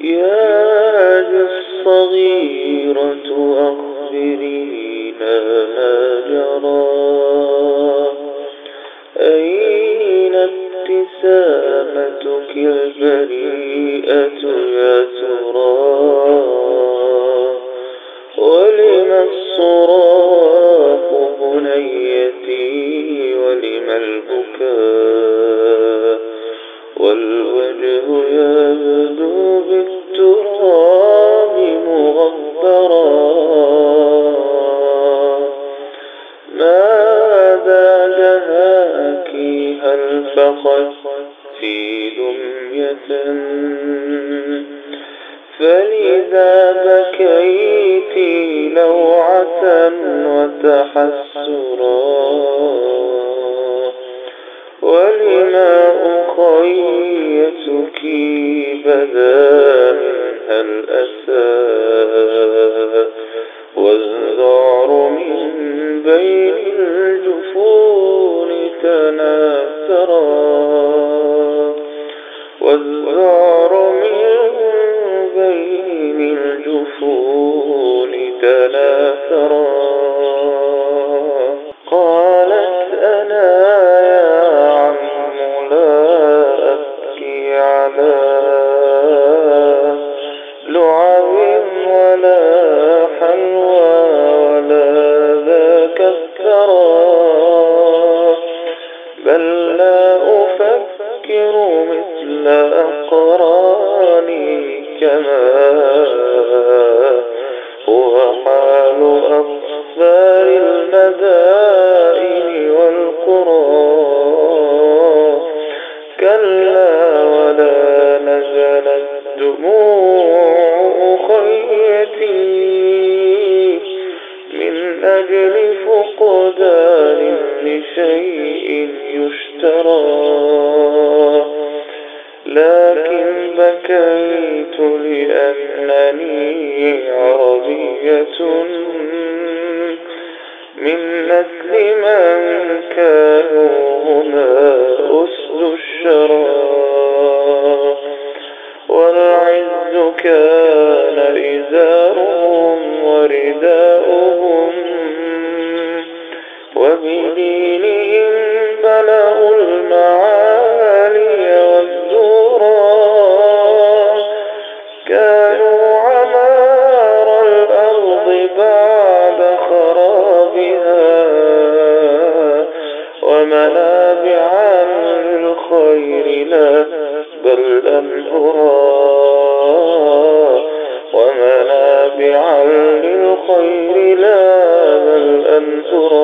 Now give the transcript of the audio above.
يا الصغيرة أخبرينا ما جرى. أين ابتسامتك البريئة يا ترى؟ ولم الصراخ بنيتي ولم البكاء؟ والوجه يبدو فقدت في دمية فلذا بكيت لوعة وتحسرا. ولما أخيتك بدا منها الأسى. والذعر من بين الجفون تناثرا بين الجفون تناثرا قالت أنا يا عم لا أبكي على لعب ولا حلوى ولا ذاك الثرى. بل لا أفكر مثل أقراني حال أطفال المدائن والقرى. كلا ولا نزلت دموع أخيتي من أجل فقدان لشيء يشترى. لأنني عربية من نسل من كانوا هنا أسد الشرى. والعز كان إزارهم غيرنا بل أمرها ومنابعا للخير لا بل أنثرا